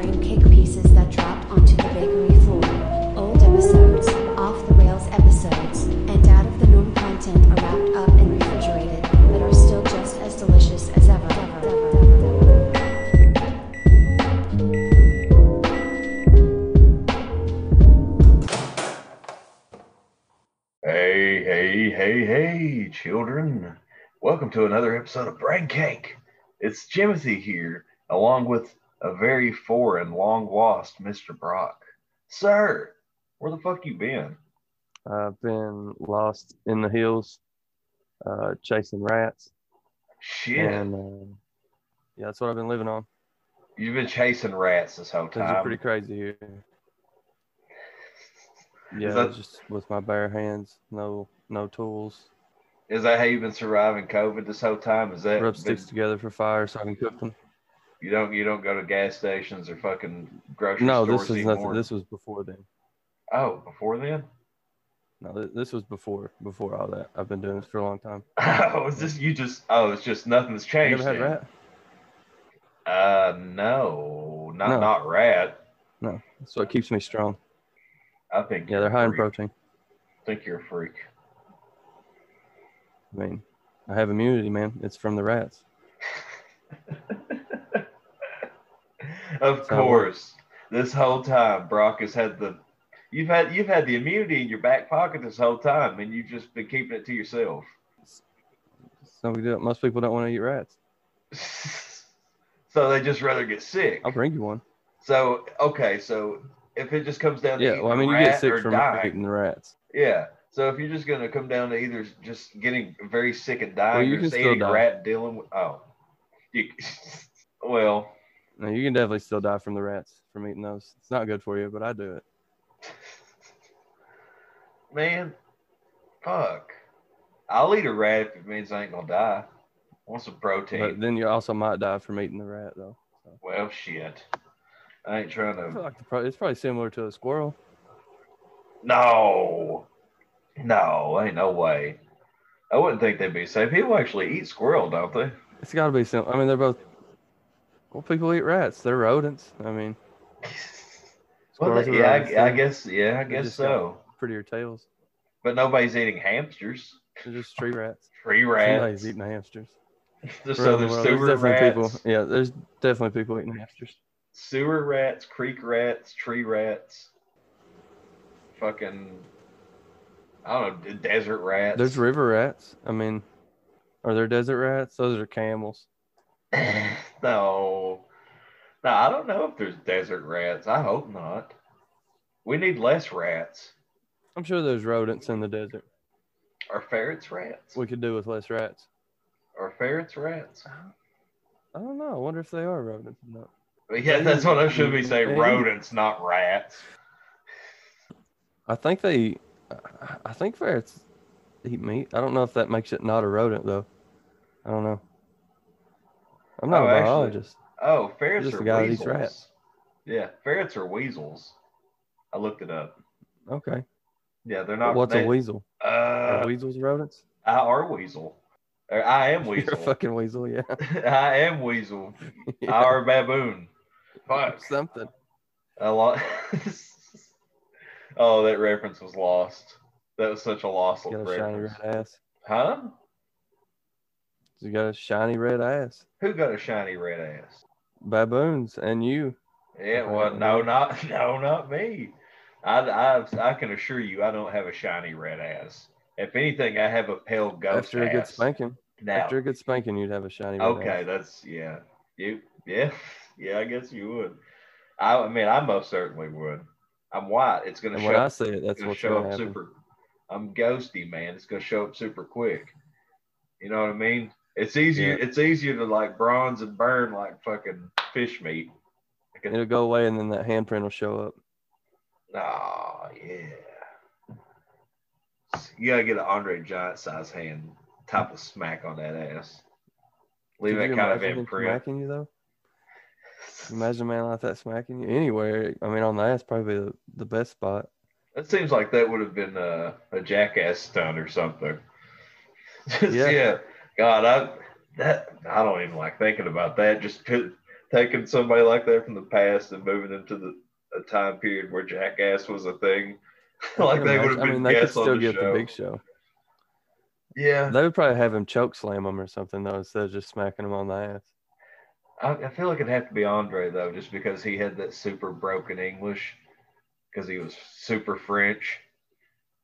brain cake pieces that dropped onto the bakery floor, old episodes, off the rails episodes, and out of the norm content are wrapped up and refrigerated, but are still just as delicious as ever. ever, ever. Hey, hey, hey, hey, children. Welcome to another episode of Brain Cake. It's Jimothy here, along with a very foreign, long lost Mr. Brock. Sir, where the fuck you been? I've been lost in the hills, uh, chasing rats, Shit. and uh, yeah, that's what I've been living on. You've been chasing rats this whole time. pretty crazy here. Yeah, that- just with my bare hands, no no tools. Is that how you've been surviving COVID this whole time? Is that Rub been- sticks together for fire so I can cook them. You don't you don't go to gas stations or fucking grocery No, stores this is anymore? nothing. This was before then. Oh, before then? No, th- this was before before all that. I've been doing this for a long time. Oh, is this you just? Oh, it's just nothing's changed. You ever had rat? Uh, no, not No. not rat. No, that's what keeps me strong. I think Yeah, they're high in protein. I think you're a freak. I mean, I have immunity, man. It's from the rats. of it course, this whole time Brock has had the you've had you've had the immunity in your back pocket this whole time, and you've just been keeping it to yourself. So we do. Most people don't want to eat rats. so they just rather get sick. I'll bring you one. So okay, so if it just comes down to Yeah, well, I mean, you get sick from dying, eating the rats. Yeah. So if you're just gonna come down to either just getting very sick and dying, Well, you or can eating die. rat dealing with oh, you, well, No, you can definitely still die from the rats from eating those. It's not good for you, but I do it. man, fuck. I'll eat a rat if it means I ain't gonna die. I want some protein. But then you also might die from eating the rat, though. well, shit. I ain't trying to. like the pro- it's probably similar to a squirrel. No, no, ain't no way. I wouldn't think they'd be safe. People actually eat squirrel, don't they? It's got to be similar. I mean, they're both. Well, people eat rats. They're rodents. I mean, Well, squirrels yeah, I, I guess, yeah, I guess so. Prettier tails. But nobody's eating hamsters. They're just tree rats. Free Somebody's rats. eating hamsters. Just so the there's world. sewer definitely rats, people. Yeah, there's definitely people eating hamsters. sewer rats, creek rats, tree rats, fucking, I don't know, desert rats. There's river rats. I mean, are there desert rats? Those are camels. no, no, I don't know if there's desert rats. I hope not. We need less rats. I'm sure there's rodents in the desert. Are ferrets rats? We could do with less rats. Are ferrets rats? I don't know. I wonder if they are rodents or not. Yeah, that's what I should be saying. Rodents, not rats. I think they, I- I think ferrets eat meat. I don't know if that makes it not a rodent though. I don't know. I'm not Oh, a actually- biologist. Oh, ferrets Just are the guy that eats weasels. rats. Yeah, ferrets are weasels. I looked it up. Okay. Yeah, they're not. What's they, a weasel? Are Uh, weasels rodents? I are weasel. I am weasel. You're a fucking weasel, yeah. I am weasel. I are baboon. Fuck. Something. A lot. oh, that reference was lost. That was such a lost a shiny reference. red ass. Huh? You got a shiny red ass. Who got a shiny red ass? Baboons and you. Yeah, well, no, not no, not me. I, I, I can assure you, I don't have a shiny red ass. If anything, I have a pale ghost After a good spanking. Now, After a good spanking, you'd have a shiny red okay, ass. that's yeah, you, yeah, yeah. I guess you would. I, I mean, I most certainly would. I'm white. It's gonna And show. when I see it, that's gonna what's show to up happen. super. I'm ghosty, man. It's gonna show up super quick. You know what I mean? It's easier. Yeah. It's easier to like bronze and burn like fucking fish meat. It'll go away and then that handprint will show up. Oh yeah. You gotta get an Andre Giant size hand, type of smack on that ass. Leave Could that kind of imprint. Smacking you though? Imagine a man like that smacking you anywhere. I mean, on the ass probably the, the best spot. That seems like that would have been a, a jackass stunt or something. Just, Yeah. yeah. God, I that I don't even like thinking about that. Just taking somebody like that from the past and moving them to the a time period where Jackass was a thing. like they would have been I mean, they could still get show. the big show. Yeah, They would probably have him choke slam him or something though, instead of just smacking him on the ass. I, I feel like it'd have to be Andre though, just because he had that super broken English, because he was super French,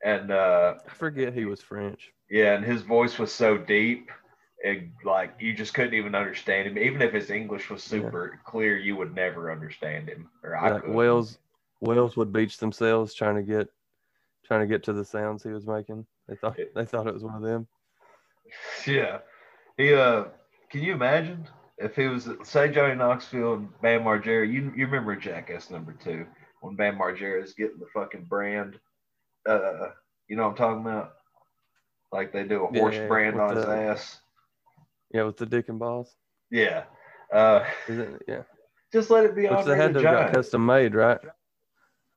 and uh, I forget he was French. yeah, and his voice was so deep, and like you just couldn't even understand him. Even if his English was Yeah. super clear, you would never understand him. Or I Like could. whales, whales would beach themselves trying to get, trying to get to the sounds he was making. They thought It- they thought it was one of them. Yeah. He uh can you imagine if he was say Johnny Knoxville and Bam Margera, you you remember Jackass number two when Bam Margera is getting the fucking brand uh you know what I'm talking about? Like they do a horse yeah, brand on his ass. Yeah, with the dick and balls. Yeah. Uh it? Yeah, just let it be which they had the to got custom made, right?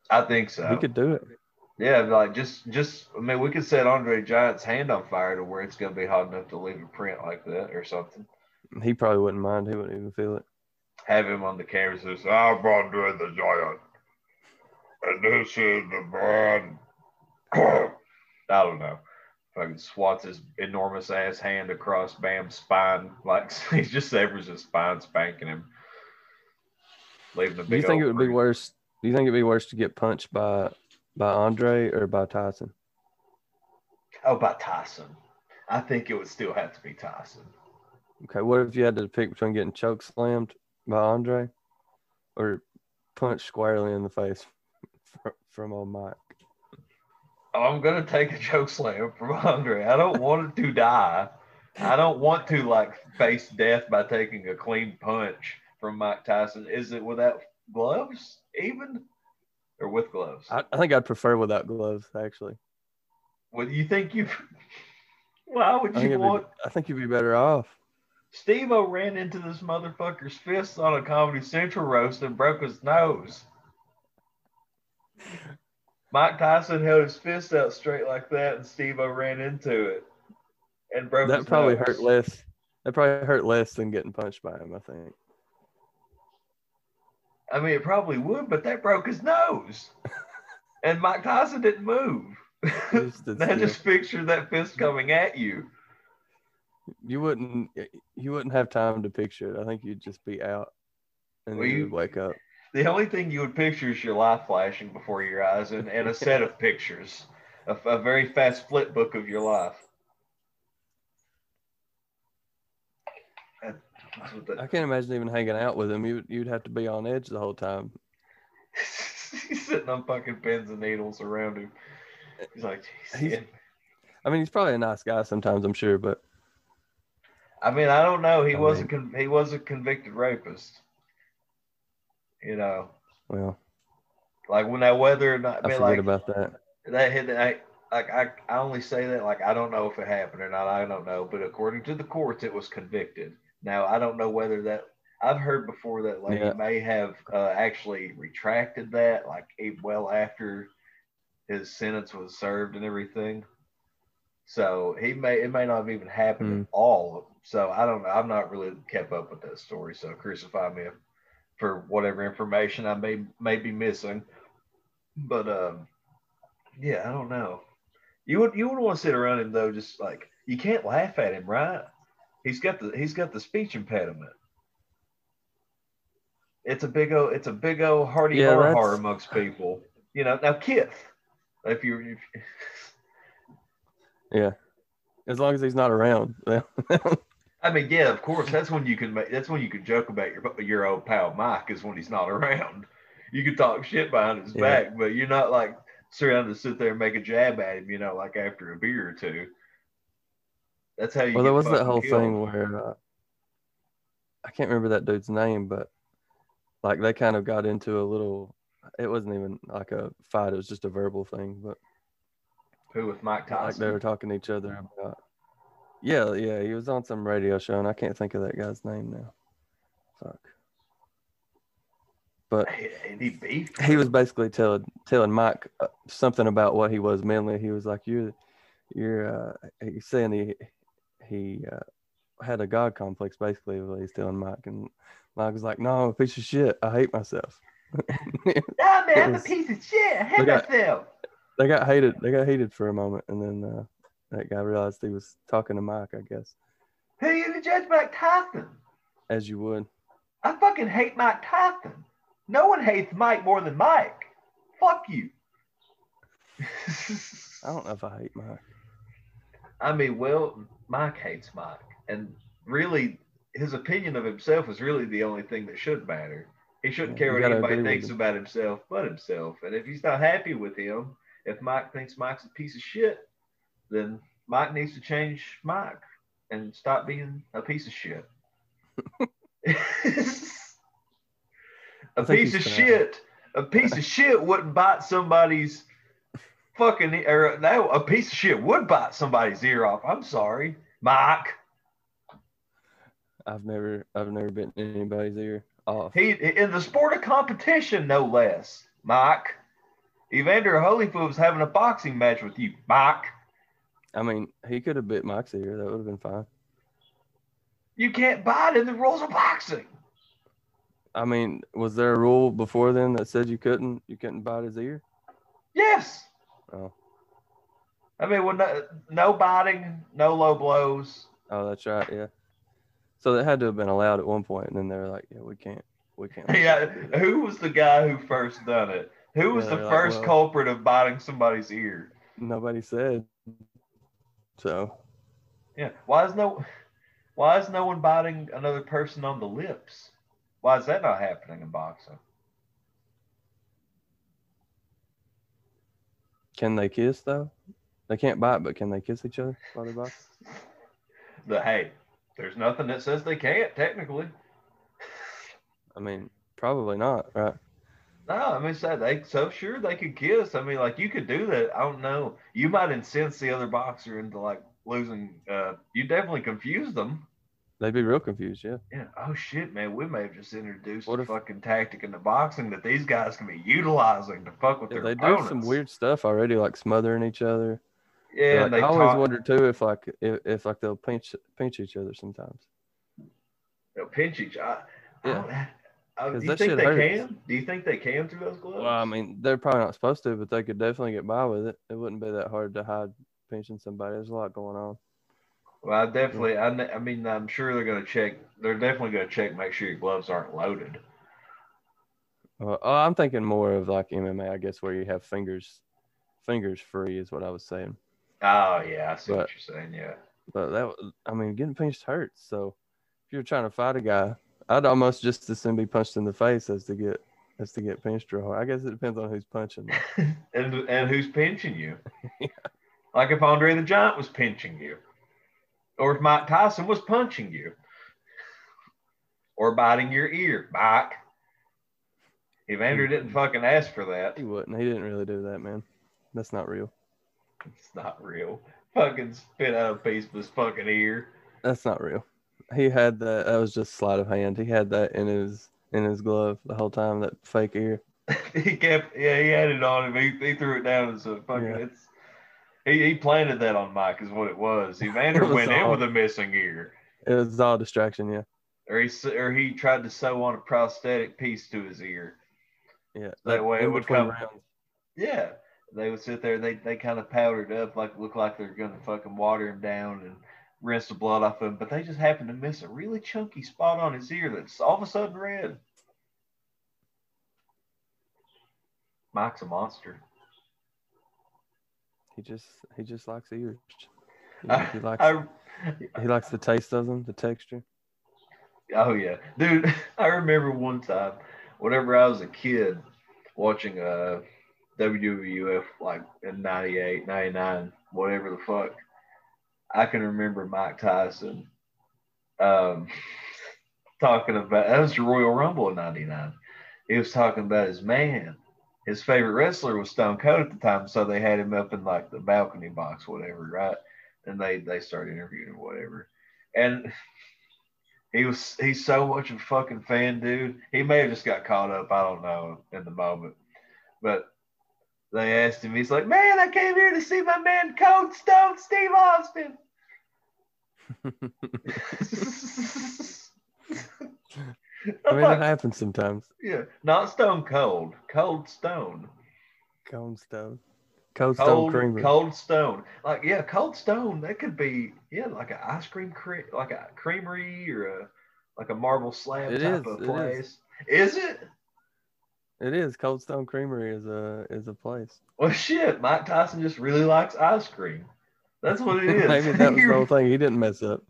I think so. He could do it. Yeah, like just just I mean we could set Andre Giant's hand on fire to where it's gonna be hot enough to leave a print like that or something. He probably wouldn't mind. He wouldn't even feel it. have him on the camera says, I'm Andre the Giant. And this is the brand. I don't know. Fucking swats his enormous ass hand across Bam's spine. Like he just severs his spine, spanking him. Leaving the Do you think it would be worse? Do you think it'd be worse to get punched by by Andre or by Tyson? Oh, by Tyson. I think it would still have to be Tyson. Okay, what if you had to pick between getting choke slammed by Andre or punched squarely in the face fr- from old Mike? I'm gonna take a choke slam from Andre. I don't want to die. I don't want to like face death by taking a clean punch from Mike Tyson. Is it without gloves, even, or with gloves? I, I think I'd prefer without gloves, actually. What do you think you? Why would I you want? be, I think you'd be better off. Steve O ran into this motherfucker's fist on a Comedy Central roast and broke his nose. Mike Tyson held his fist out straight like that, and Steve O ran into it and broke. That his probably nose. hurt less. That probably hurt less than getting punched by him. I think. I mean, it probably would, but that broke his nose, and Mike Tyson didn't move. Just now just picture that fist coming at you. You wouldn't. You wouldn't have time to picture it. I think you'd just be out, and Well, you- you'd wake up. The only thing you would picture is your life flashing before your eyes, and, and a set of pictures, a, a very fast flip book of your life. That- that's what that- I can't imagine even hanging out with him. You you'd have to be on edge the whole time. He's sitting on fucking pins and needles around him. He's like, "Jeez, He's- yeah." I mean, he's probably a nice guy sometimes. I'm sure, but I mean, I don't know. He I was a con- he was a convicted rapist. You know, well, like when that whether or not, I I mean, forget like about that. that hit. I like I, I only say that like I don't know if it happened or not. I don't know, but according to the courts, it was convicted. Now I don't know whether that. I've heard before that like Yeah. may have uh, actually retracted that like well after his sentence was served and everything. So he may it may not have even happened Hmm. at all. So I don't know. I'm not really kept up with that story. So crucify me for whatever information I may may be missing. But um, yeah, I don't know. You would you would want to sit around him though, just like you can't laugh at him, right? He's got the he's got the speech impediment. It's a big old it's a big old hearty Yeah, har that's- har amongst people. You know, now Kith, if you if, Yeah, as long as he's not around. I mean, yeah, of course, that's when you can make that's when you can joke about your your old pal Mike is when he's not around. You can talk shit behind his Yeah. back, but you're not like surrounded to sit there and make a jab at him, you know, like after a beer or two. That's how you. well, there was that whole killed. thing where uh, I can't remember that dude's name, but like they kind of got into a little. It wasn't even like a fight; it was just a verbal thing. But Who with Mike like they were talking to each other about. Yeah, yeah, he was on some radio show, and I can't think of that guy's name now. Fuck. But he beefed. he was basically telling telling Mike uh, something about what he was mentally. He was like, "You're, you're," uh, he's saying he he uh, had a god complex basically. What he's telling Mike, and Mike was like, "No, I'm a piece of shit. I hate myself." Nah, man, I'm a piece of shit. I hate Look at- myself. they got hated. They got hated for a moment, and then uh, that guy realized he was talking to Mike. I guess, Who you to judge Mike Tyson? as you would. I fucking hate Mike Tyson. No one hates Mike more than Mike. Fuck you. I don't know if I hate Mike. I mean, well, Mike hates Mike, and really, his opinion of himself is really the only thing that should matter. He shouldn't Yeah, care what anybody thinks about himself but himself. And if he's not happy with him, if Mike thinks Mike's a piece of shit, then Mike needs to change Mike and stop being a piece of shit. a piece of shit. A piece of shit wouldn't bite somebody's fucking e- or no, a piece of shit would bite somebody's ear off. I'm sorry, Mike. I've never, I've never bitten anybody's ear off. He in the sport of competition, no less. Mike. Evander Holyfield was having a boxing match with you, Mike. I mean, he could have bit Mike's ear. That would have been fine. You can't bite in the rules of boxing. I mean, was there a rule before then that said you couldn't, you couldn't bite his ear? Yes. Oh, I mean, well, no, no biting, no low blows. oh, that's right. Yeah. So that had to have been allowed at one point, and then they were like, "Yeah, we can't, we can't." Yeah, who was the guy who first done it? Who was Yeah, the they're like, first well- culprit of biting somebody's ear? Nobody said. So Yeah. Why is no why is no one biting another person on the lips? Why is that not happening in boxing? can they kiss though? They can't bite, but can they kiss each other while they box? The hey, there's nothing that says they can't technically. I mean, probably not, right? No, I mean, so they so sure they could kiss. I mean, like you could do that. I don't know. You might incense the other boxer into like losing. Uh, you definitely confuse them. They'd be real confused. Yeah. Yeah. Oh shit, man. We may have just introduced What a if- fucking tactic into boxing that these guys can be utilizing to fuck with Yeah, their they do some weird stuff already, like smothering each other. Yeah, Like, and they I always talk, wonder too if like if, if like they'll pinch pinch each other sometimes. they'll pinch each. I, Yeah. I uh, do you think they hurts. can? Do you think they can through those gloves? Well, I mean, they're probably not supposed to, but they could definitely get by with it. It wouldn't be that hard to hide pinching somebody. There's a lot going on. Well, I definitely. I, I mean, I'm sure they're going to check. They're definitely going to check, make sure your gloves aren't loaded. Uh, oh, I'm thinking more of like MMA, I guess, where you have fingers, fingers free is what I was saying. Oh yeah, I see what you're saying. Yeah. But that, I mean, getting pinched hurts. So if you're trying to fight a guy, I'd almost just as soon be punched in the face as to get as to get pinched real hard. I guess it depends on who's punching. and and who's pinching you? Yeah. Like if Andre the Giant was pinching you, or if Mike Tyson was punching you, or biting your ear, Mike. Evander didn't fucking ask for that. He wouldn't. He didn't really do that, man. That's not real. It's not real. Fucking spit out a piece of his fucking ear. That's not real. He had that. That was just sleight of hand. He had that in his in his glove the whole time. That fake ear. he kept, yeah, he had it on him. He, he threw it down as a fucking. Yeah. It's he, he planted that on Mike, is what it was. Evander It was went in with a missing ear, It was all distraction. Yeah. or he or he tried to sew on a prosthetic piece to his ear. Yeah. That way it would come- rounds. Yeah, they would sit there. They they kind of powdered up, like look like they're gonna fucking water him down and rinse the blood off him. But they just happened to miss a really chunky spot on his ear that's all of a sudden red. Mike's a monster. He just he just likes ears. He, I- he likes I, he likes the taste of them, the texture. oh yeah, dude. I remember one time, whenever I was a kid, watching uh WWF like in 98, 99, whatever the fuck. I can remember Mike Tyson um, talking about that was the Royal Rumble in '99. He was talking about his man. His favorite wrestler was Stone Cold at the time, so they had him up in like the balcony box, whatever, right? And they they started interviewing whatever. And he was he's so much a fucking fan, dude. He may have just got caught up, I don't know, in the moment. But they asked him, he's like, Man, I came here to see my man Cold Stone Steve Austin. I mean, that happens sometimes. yeah, not Stone Cold, Cold Stone. Cold Stone. Cold Stone Cold, Creamery. Cold Stone. Like, yeah, Cold Stone. That could be, yeah, like an ice cream, cre- like a creamery or a like a marble slab It type is, of it is. place. Is it? It is. Cold Stone Creamery is a is a place. Well, shit. Mike Tyson just really likes ice cream. That's what it is. Maybe that was the whole thing. He didn't mess up.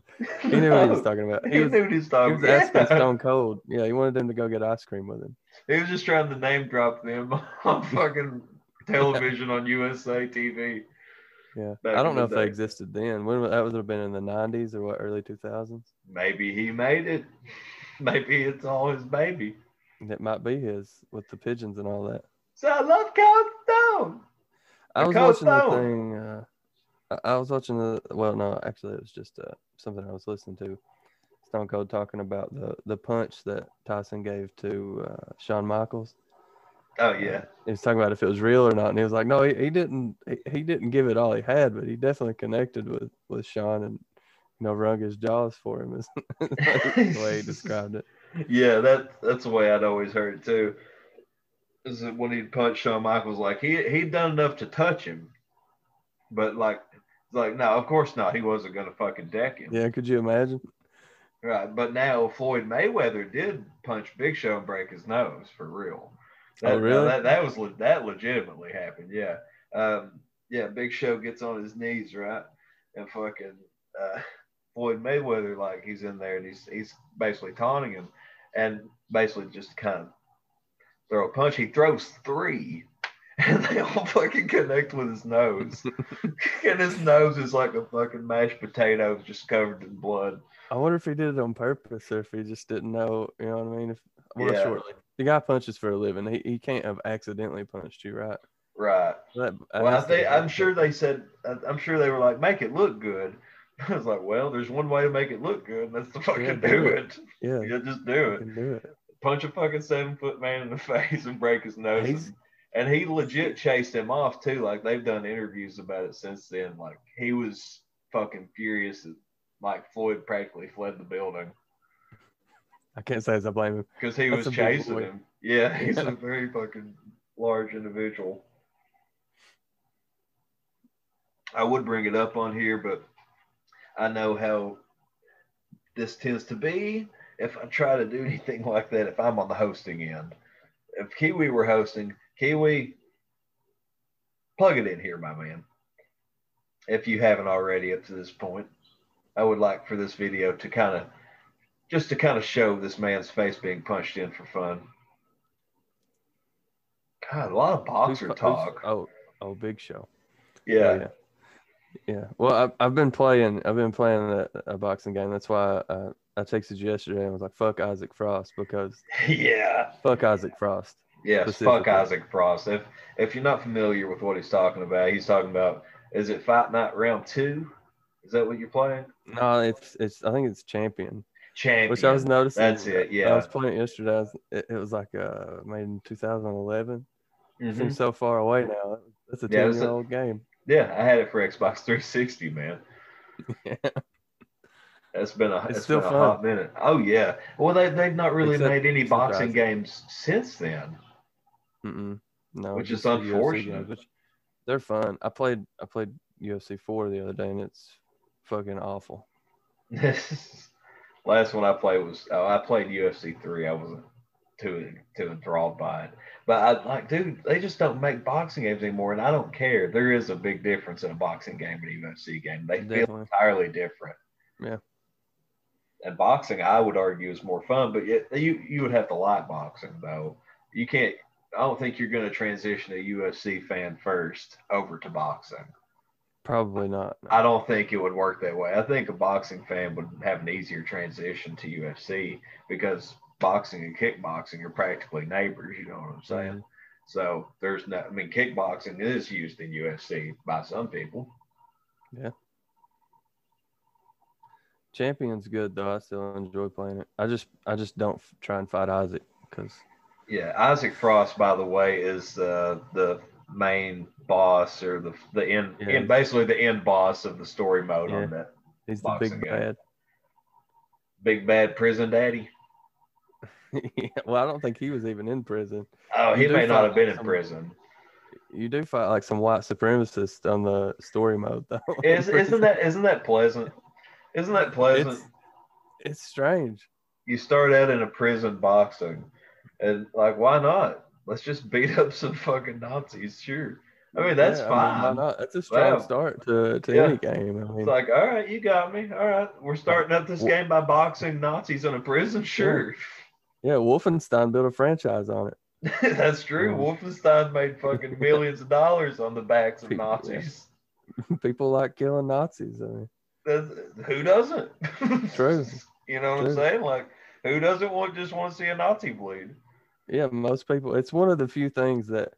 He knew what he was talking about. He, He was, knew what he was talking about. he was asking Stone Cold. Yeah, he wanted them to go get ice cream with him. He was just trying to name drop them on fucking television on USA TV. Yeah, I don't know if they existed then. When that would have been in the '90s or what, early 2000s? Maybe he made it. Maybe it's all his baby. It might be his with the pigeons and all that. So I love Cold Stone. I was Cold watching the thing. Uh, I was watching the. Well, no, actually, it was just uh, something I was listening to. Stone Cold talking about the the punch that Tyson gave to uh, Shawn Michaels. Oh yeah. He was talking about if it was real or not, and he was like, "No, he, he didn't. He, he didn't give it all he had, but he definitely connected with with Shawn and you know wrung his jaws for him." Is the way he described it. Yeah, that that's the way I'd always heard it too. Is that when he'd punch Shawn Michaels, like he he'd done enough to touch him, but like it's like no, of course not. He wasn't gonna fucking deck him. Yeah, could you imagine? Right, but now Floyd Mayweather did punch Big Show and break his nose for real. That, Oh, really? That, that was that legitimately happened. Yeah, um, yeah. Big Show gets on his knees, right, and fucking uh, Floyd Mayweather, like he's in there and he's he's basically taunting him, and basically just kind of throw a punch. He throws three. And they all fucking connect with his nose. and his nose is like a fucking mashed potato just covered in blood. I wonder if he did it on purpose or if he just didn't know. You know what I mean? If well, Yeah. shortly, the guy punches for a living. He he can't have accidentally punched you, right? Right. That, Well, I think I'm sure they said I'm sure they were like make it look good. I was like, well, there's one way to make it look good, and that's to fucking Yeah, do do it. Yeah, Yeah, just do it. do it. Punch a fucking seven foot man in the face and break his nose. He's- And, he legit chased him off too. Like they've done interviews about it since then. Like he was fucking furious that like Floyd practically fled the building I can't say as I blame him. because he That's was chasing him. Yeah, he's Yeah. a very fucking large individual. I would bring it up on here, but I know how this tends to be if I try to do anything like that if I'm on the hosting end. If Kiwi were hosting, Kiwi, plug it in here, my man. If you haven't already up to this point, I would like for this video to kind of just to kind of show this man's face being punched in for fun. God, a lot of boxer Who's- who's- talk. Oh, oh, big show. Yeah. Oh, yeah. Yeah. Well, I've, I've been playing. I've been playing a, a boxing game. That's why uh, I texted you yesterday and was like, "Fuck Isaac Frost," because Yeah. fuck Isaac Frost. Yes, fuck Isaac Frost. If if you're not familiar with what he's talking about, he's talking about is it Fight Night Round Two? Is that what you're playing? No, it's it's. I think it's champion. Champion. Which I was noticing. That's it, Yeah. I was playing it yesterday. I was, it, it was like uh made in 2011. Mhm. Seems so far away now. That's a Yeah, 10 it's a- year old game. Yeah, I had it for Xbox 360, man. Yeah. It's been a It's still been a fun. hot minute. Oh yeah. Well, they they've not really Except- made any boxing Isaac. games since then. Mm-mm. No, Which is unfortunate. games, they're fun. I played I played UFC four the other day and it's fucking awful. Last one I played was oh, I played UFC three. I wasn't too too enthralled by it, but I like, dude, they just don't make boxing games anymore, and I don't care. There is a big difference in a boxing game and a UFC game. They feel entirely different. Yeah. And boxing, I would argue, is more fun, but yet you you would have to like boxing though. You can't. I don't think you're going to transition a UFC fan first over to boxing. Probably not. no. I don't think it would work that way. I think a boxing fan would have an easier transition to UFC because boxing and kickboxing are practically neighbors. You know what I'm saying? Mhm. So there's no. I mean, kickboxing is used in UFC by some people. Yeah. Champion's good though. I still enjoy playing it. I just I just don't f- try and fight Isaac because Yeah, Isaac Frost, by the way, is uh, the main boss or the the end, Yeah. end- basically the end boss of the story mode Yeah. on that. He's the big guy. bad. Big bad prison daddy. yeah, well, I don't think he was even in prison. Oh, he You may not have been in some- prison. You do fight like some white supremacists on the story mode, though. Is, isn't that isn't that pleasant? Isn't that pleasant? It's, it's strange. you start out in a prison boxing, and like, why not? Let's just beat up some fucking Nazis. Sure. I mean, that's Yeah, fine. why not? That's a strong Wow. start to, to Yeah. any game. I mean, It's like, all right, you got me. All right, we're starting up this game by boxing Nazis in a prison. Sure, yeah, Wolfenstein built a franchise on it. that's true. Um, Wolfenstein made fucking millions of dollars on the backs of People- Nazis. People like killing Nazis. I mean, That's, who doesn't? True. you know what I'm saying? Like, who doesn't want just want to see a Nazi bleed? yeah, most people. It's one of the few things that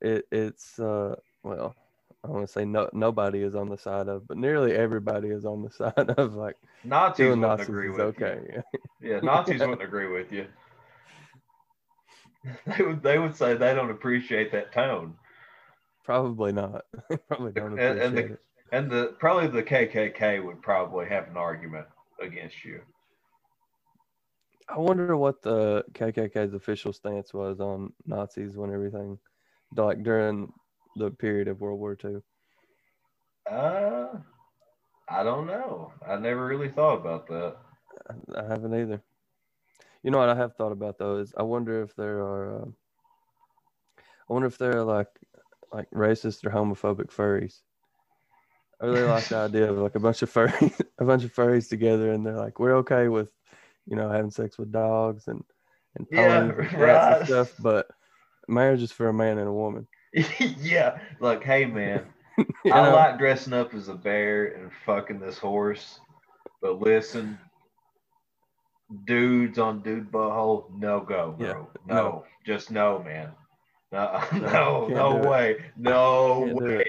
it it's uh well, I want to say no nobody is on the side of, but nearly everybody is on the side of like Nazis wouldn't Nazis agree with okay. you. Yeah, Nazis wouldn't agree with you. They would they would say they don't appreciate that tone. Probably not. Probably don't And- appreciate and the- it. And the probably the KKK would probably have an argument against you. I wonder what the KKK's official stance was on Nazis when everything, like during the period of World War II. Uh I don't know. I never really thought about that. I haven't either. You know what I have thought about though is I wonder if there are, um I wonder if there are like like racist or homophobic furries. I really like the idea of like a bunch of furries, a bunch of furries together, and they're like, we're okay with, you know, having sex with dogs and and Yeah, ponies and cats right. and stuff, but marriage is for a man and a woman. yeah. Like, hey man, You I know? like dressing up as a bear and fucking this horse. But listen, dudes on dude butthole, no go, bro. Yeah, no, no. just no, man. No, No, no, do it. way, no Can't way.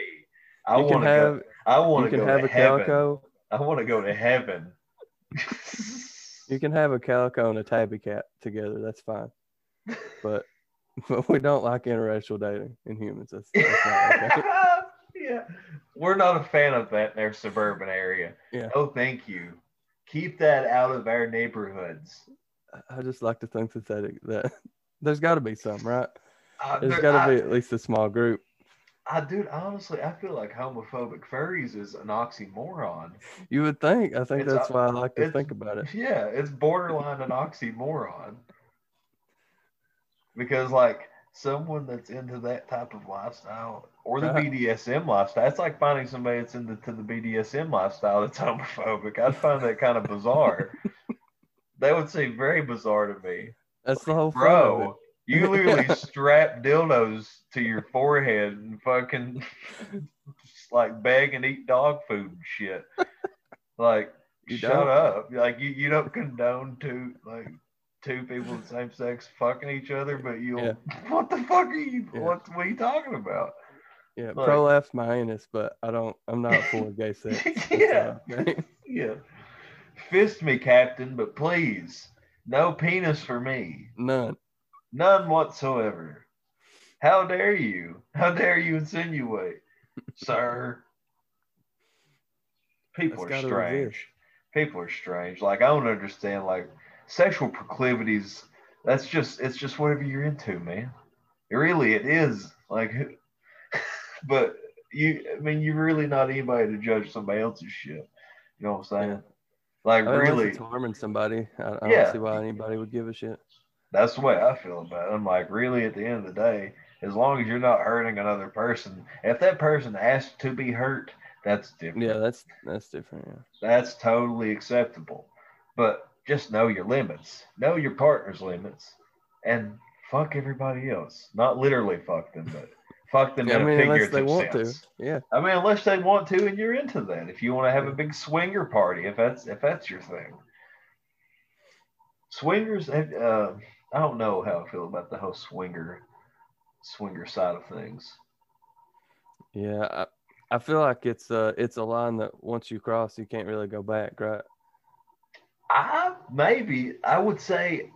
I want to have go. I want to can go have to a heaven. calico. I want to go to heaven. You can have a calico and a tabby cat together. That's fine. But but we don't like interracial dating in humans. That's, that's not okay. yeah, we're not a fan of that in our suburban area. Yeah. No, thank you. Keep that out of our neighborhoods. I just like to think that that, that there's got to be some, right? Uh, There's there- got to be at least a small group. I dude, honestly, I feel like homophobic furries is an oxymoron. You would think. I think It's that's why I like to think about it. Yeah, it's borderline an oxymoron. Because like someone that's into that type of lifestyle or the uh-huh. BDSM lifestyle, it's like finding somebody that's into to the BDSM lifestyle that's homophobic. I'd find that kind of bizarre. that would seem very bizarre to me. That's the whole fun of it. Bro, you literally strap dildos to your forehead and fucking like beg and eat dog food and shit. Like, You shut don't? up. Like you, you don't condone to like two people of the same sex fucking each other, but you Yeah. what the fuck are you Yeah. what what are you talking about? Yeah, Like- prolapse my anus, but I don't. I'm not for gay sex. Yeah. all I'm saying. Yeah. Fist me, Captain, but please, no penis for me. None. None whatsoever. How dare you? How dare you insinuate, sir? People That's are strange. People are strange. Like I don't understand. Like sexual proclivities. That's just it's just whatever you're into, man. It really it is. Like, but you. I mean, you're really not anybody to judge somebody else's shit. You know what I'm saying? Yeah. Like I mean, really, it's harming somebody. I, I Yeah. don't see why anybody would give a shit. That's the way I feel about it. I'm like, really, at the end of the day, as long as you're not hurting another person, if that person asks to be hurt, that's different. Yeah, that's that's different. Yeah. That's totally acceptable. But just know your limits, know your partner's limits, and fuck everybody else. Not literally fuck them, but fuck them Yeah, I mean, a unless figurative they want sense. to. Yeah. I mean, unless they want to, and you're into that. If you want to have a big swinger party, if that's if that's your thing. Swingers, uh, I don't know how I feel about the whole swinger, swinger side of things. Yeah. I, I feel like it's uh it's a line that once you cross, you can't really go back, right? I maybe I would say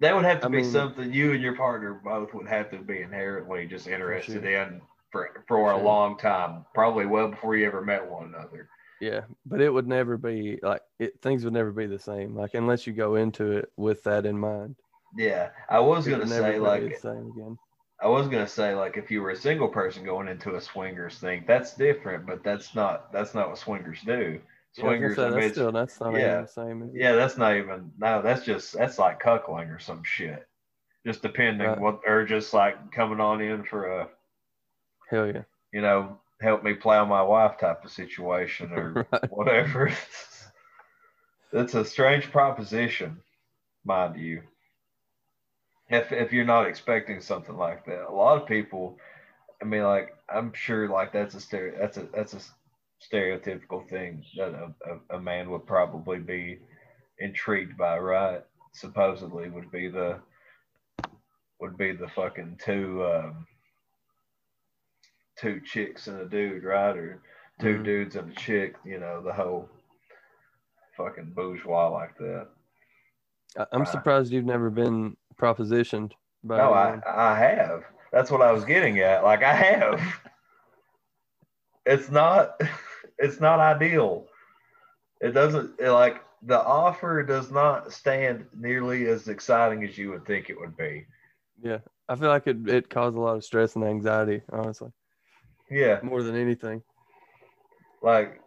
that would have to I be mean- something you and your partner both would have to be inherently just interested sure. in for for a long time, probably well before you ever met one another. Yeah, but it would never be like it. Things would never be the same. Like unless you go into it with that in mind. Yeah, I was it gonna say like the same again. I was gonna say like if you were a single person going into a swingers thing, that's different, but that's not that's not what swingers do. Yeah, I was gonna Swingers, say, I mean, that's still that's not yeah. even the same. Yeah, that's not even no, that's just that's like cuckling or some shit. Just depending Right. what or just like coming on in for a Hell yeah. you know help me plow my wife type of situation or Right. whatever. It's a strange proposition, mind you. If if you're not expecting something like that, a lot of people, I mean, like I'm sure, like that's a stereo, that's a that's a stereotypical thing that a, a, a man would probably be intrigued by, right? Supposedly would be the would be the fucking two um, two chicks and a dude, right? Or 2 Mhm. dudes and a chick, you know, the whole fucking bourgeois like that. I'm Right. surprised you've never been propositioned by No, I. I have. That's what I was getting at. Like I have. It's not it's not ideal. It doesn't it, like the offer does not stand nearly as exciting as you would think it would be. Yeah, I feel like it it caused a lot of stress and anxiety. Honestly, Yeah. more than anything. Like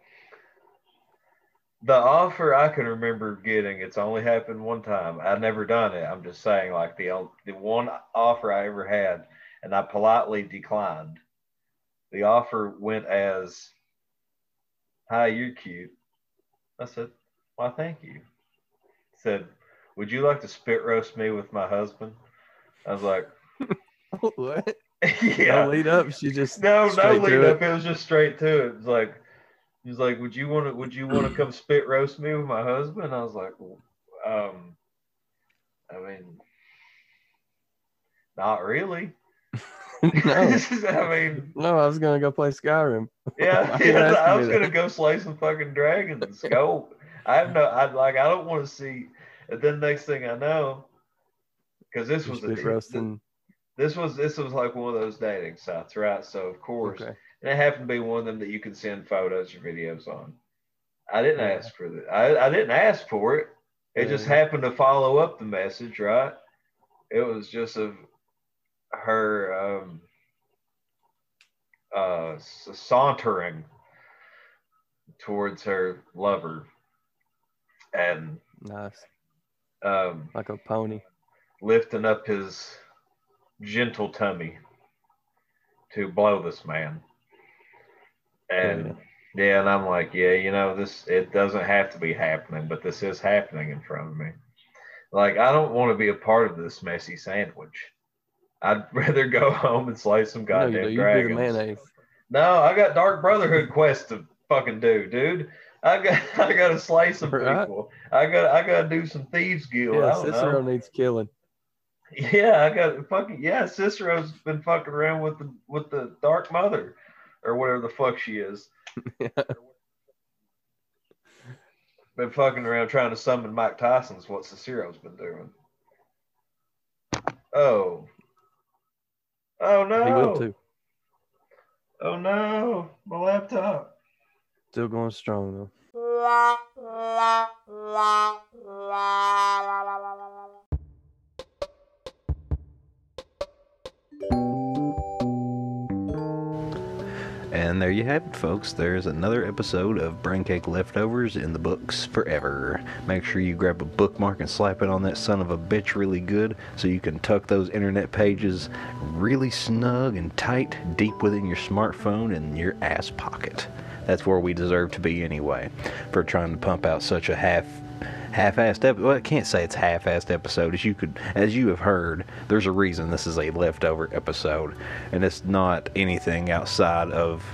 the offer I can remember getting, it's only happened one time. I've never done it. I'm just saying, like the the one offer I ever had, and I politely declined. The offer went as, "Hi, you're cute." I said, "Why, thank you." Said, "Would you like to spit roast me with my husband?" I was like, what? "Yeah." No lead up. She just No, no lead up. It was just straight to it. It was like, he was like, "Would you want to? Would you want to come spit roast me with my husband?" I was like, "Um, I mean, not really." no, I mean, no. I was gonna go play Skyrim. yeah, yeah, I was gonna go slay some fucking dragons. Go. I have no. I like. I don't want to see. And then next thing I know, because this was a, roasting. this was this was like one of those dating sites, right? So of course. Okay. And it happened to be one of them that you can send photos or videos on. I didn't Yeah. ask for that. I, I didn't ask for it. It just happened to follow up the message, right? It was just of her um, uh, sauntering towards her lover and Nice, um, like a pony. lifting up his gentle tummy to blow this man. And yeah. and I'm like, yeah, you know, this it doesn't have to be happening, but this is happening in front of me. Like I don't want to be a part of this messy sandwich. I'd rather go home and slay some goddamn do. You dragons. mayonnaise. No, I got Dark Brotherhood quest to fucking do, dude. I got I gotta slay some Right. people. I got I gotta do some thieves guild. Yeah, don't know. Cicero needs killing. Yeah, I got fucking yeah. Cicero's been fucking around with the with the Dark Mother, or whatever the fuck she is. Been fucking around trying to summon Mike Tyson's what Cicero's been doing. Oh. Oh He will no. too. Oh no. My laptop. Still going strong though. And there you have it, folks. There's another episode of Brain Cake Leftovers in the books forever. Make sure you grab a bookmark and slap it on that son of a bitch really good so you can tuck those internet pages really snug and tight deep within your smartphone and your ass pocket. That's where we deserve to be anyway, for trying to pump out such a half half-assed episode. Well, I can't say it's half-assed episode. As you could, as you have heard, there's a reason this is a leftover episode, and it's not anything outside of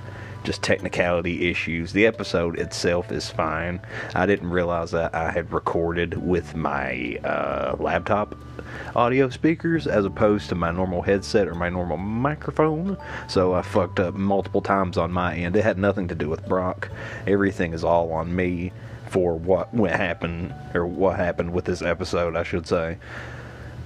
just technicality issues. The episode itself is fine. I didn't realize that I had recorded with my uh, laptop audio speakers as opposed to my normal headset or my normal microphone. So I fucked up multiple times on my end. It had nothing to do with Brock. Everything is all on me for what went happened or what happened with this episode, I should say.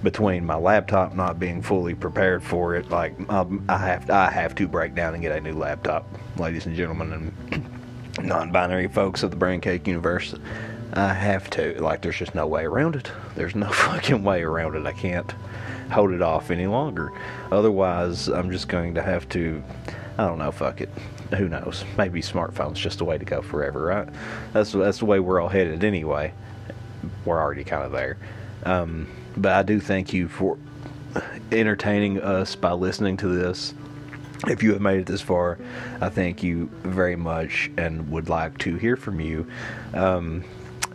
Between my laptop not being fully prepared for it, like um, I have I have to break down and get a new laptop, ladies and gentlemen, and non-binary folks of the Brain Cake universe. I have to. Like, there's just no way around it. There's no fucking way around it. I can't hold it off any longer. Otherwise, I'm just going to have to. I don't know. Fuck it. Who knows? Maybe smartphones just the way to go forever, right? That's that's the way we're all headed anyway. We're already kind of there. Um, but I do thank you for entertaining us by listening to this. If you have made it this far, I thank you very much and would like to hear from you. Um,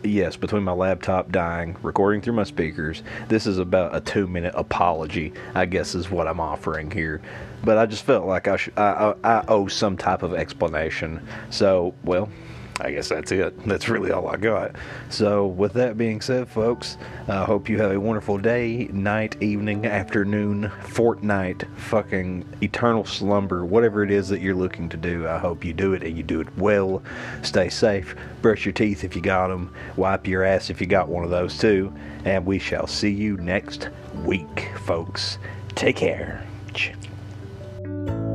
yes, between my laptop dying, recording through my speakers, this is about a two minute apology, I guess is what I'm offering here. But I just felt like I, sh- I, I, I owe some type of explanation. So, well, I guess that's it. That's really all I got. So, with that being said, folks, I hope you have a wonderful day, night, evening, afternoon, fortnight, fucking eternal slumber, whatever it is that you're looking to do. I hope you do it and you do it well. Stay safe. Brush your teeth if you got them. Wipe your ass if you got one of those too. And we shall see you next week, folks. Take care thank you